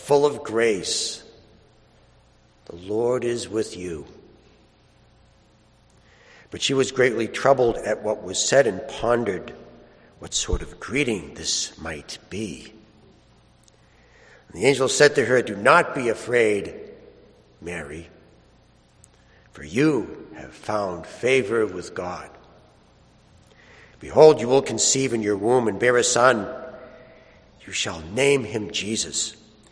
full of grace, the Lord is with you. But she was greatly troubled at what was said and pondered what sort of greeting this might be. And the angel said to her, Do not be afraid, Mary, for you have found favor with God. Behold, you will conceive in your womb and bear a son. You shall name him Jesus.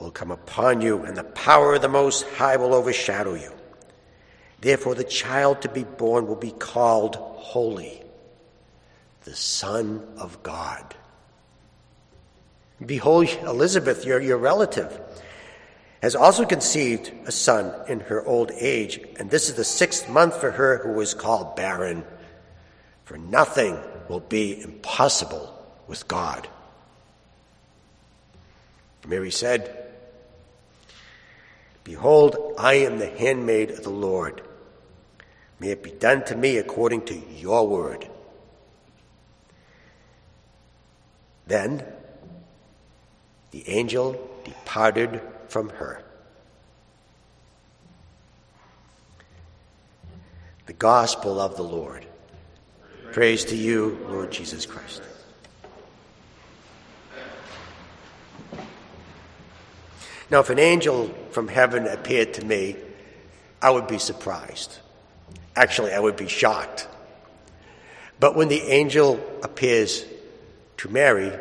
will come upon you, and the power of the Most High will overshadow you. Therefore, the child to be born will be called Holy, the Son of God. Behold, Elizabeth, your, your relative, has also conceived a son in her old age, and this is the sixth month for her who was called barren. For nothing will be impossible with God. Mary said, Behold, I am the handmaid of the Lord. May it be done to me according to your word. Then the angel departed from her. The gospel of the Lord. Praise to you, Lord Jesus Christ. Now, if an angel from heaven appeared to me, I would be surprised. Actually, I would be shocked. But when the angel appears to Mary,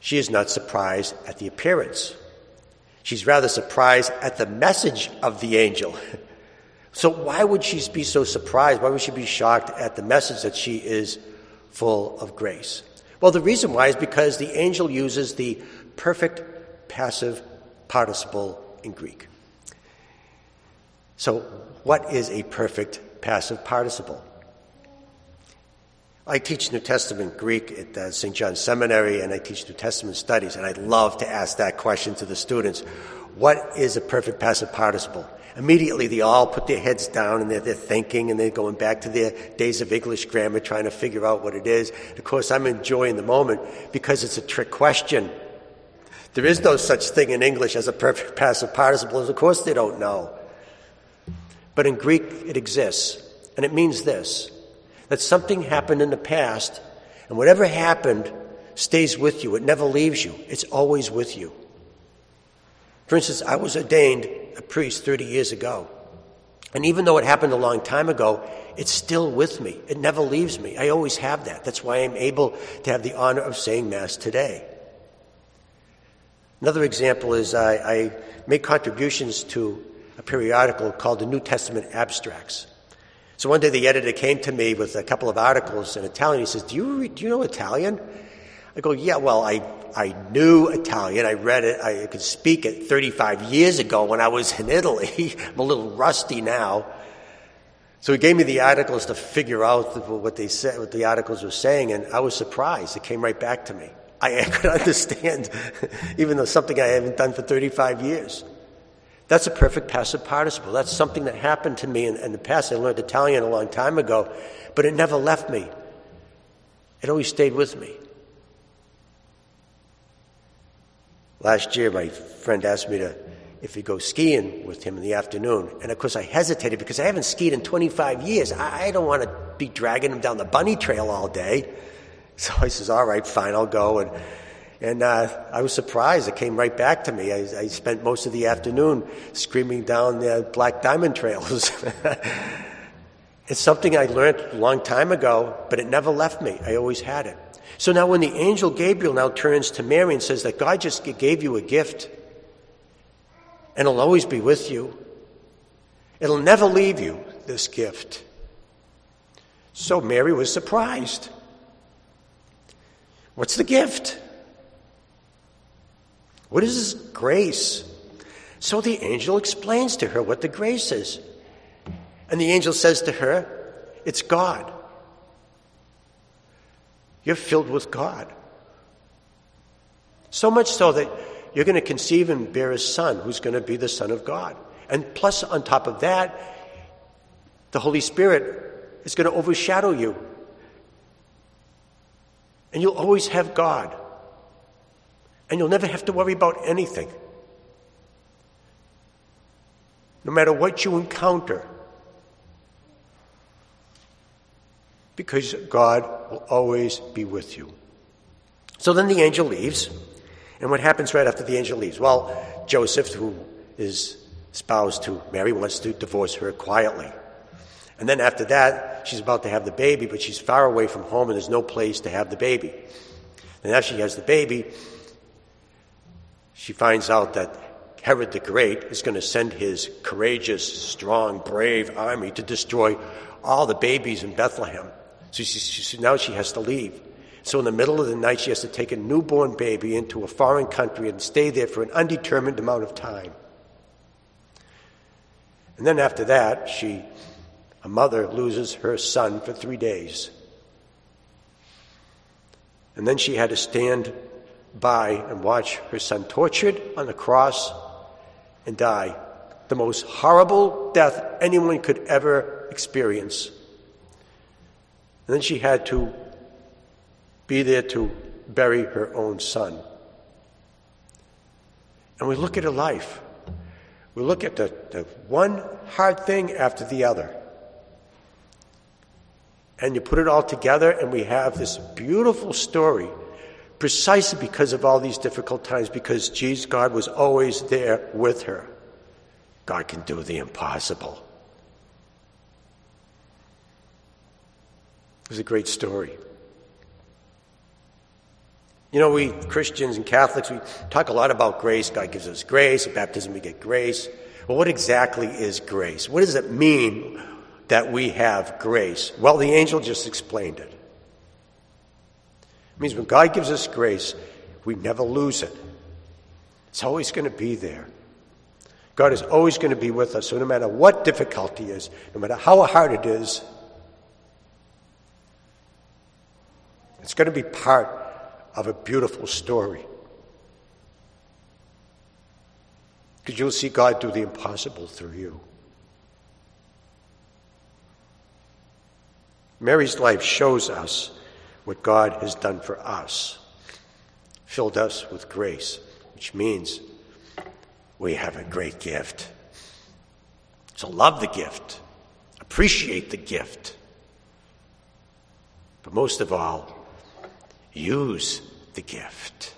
she is not surprised at the appearance. She's rather surprised at the message of the angel. So, why would she be so surprised? Why would she be shocked at the message that she is full of grace? Well, the reason why is because the angel uses the perfect passive participle in Greek. So, what is a perfect passive participle? I teach New Testament Greek at uh, St. John's Seminary, and I teach New Testament studies, and I love to ask that question to the students. What is a perfect passive participle? Immediately, they all put their heads down and they're, they're, thinking and they're going back to their days of English grammar, trying to figure out what it is. Of course, I'm enjoying the moment because it's a trick question. There is no such thing in English as a perfect passive participle. Of course, they don't know. But in Greek, it exists. And it means this that something happened in the past, and whatever happened stays with you. It never leaves you, it's always with you. For instance, I was ordained a priest 30 years ago. And even though it happened a long time ago, it's still with me. It never leaves me. I always have that. That's why I'm able to have the honor of saying Mass today. Another example is I, I make contributions to a periodical called the New Testament Abstracts. So one day the editor came to me with a couple of articles in Italian. He says, "Do you do you know Italian?" I go, "Yeah. Well, I I knew Italian. I read it. I could speak it 35 years ago when I was in Italy. I'm a little rusty now." So he gave me the articles to figure out what they said, what the articles were saying, and I was surprised. It came right back to me. I could understand, even though something I haven't done for 35 years. That's a perfect passive participle. That's something that happened to me in, in, the past. I learned Italian a long time ago, but it never left me. It always stayed with me. Last year, my friend asked me to if we go skiing with him in the afternoon, and of course I hesitated because I haven't skied in 25 years. I don't want to be dragging him down the bunny trail all day. So I says, "All right, fine, I'll go." And And uh, I was surprised. It came right back to me. I, I spent most of the afternoon screaming down the Black Diamond trails. it's something I learned a long time ago, but it never left me. I always had it. So now, when the angel Gabriel now turns to Mary and says that God just gave you a gift and it'll always be with you, it'll never leave you, this gift. So Mary was surprised. What's the gift? What is this grace? So the angel explains to her what the grace is. And the angel says to her, It's God. You're filled with God. So much so that you're going to conceive and bear a son who's going to be the Son of God. And plus, on top of that, the Holy Spirit is going to overshadow you. And you'll always have God and you'll never have to worry about anything. No matter what you encounter, because God will always be with you. So then the angel leaves, and what happens right after the angel leaves? Well, Joseph, who is espoused to Mary, wants to divorce her quietly. And then after that, she's about to have the baby, but she's far away from home and there's no place to have the baby. And after she has the baby, she finds out that Herod the Great is going to send his courageous, strong, brave army to destroy all the babies in Bethlehem. So she, she, now she has to leave. So in the middle of the night, she has to take a newborn baby into a foreign country and stay there for an undetermined amount of time. And then after that, she, a mother, loses her son for three days. And then she had to stand by and watch her son tortured on the cross and die. The most horrible death anyone could ever experience. And then she had to be there to bury her own son. And we look at her life. We look at the, the one hard thing after the other. And you put it all together, and we have this beautiful story precisely because of all these difficult times, because Jesus, God was always there with her. God can do the impossible. It was a great story. You know, we Christians and Catholics, we talk a lot about grace. God gives us grace. At baptism, we get grace. Well, what exactly is grace? What does it mean that we have grace? Well, the angel just explained it. It means when God gives us grace, we never lose it. It's always going to be there. God is always going to be with us. So no matter what difficulty is, no matter how hard it is, it's going to be part of a beautiful story. Because you'll see God do the impossible through you. Mary's life shows us what God has done for us, filled us with grace, which means we have a great gift. So love the gift, appreciate the gift, but most of all, use the gift.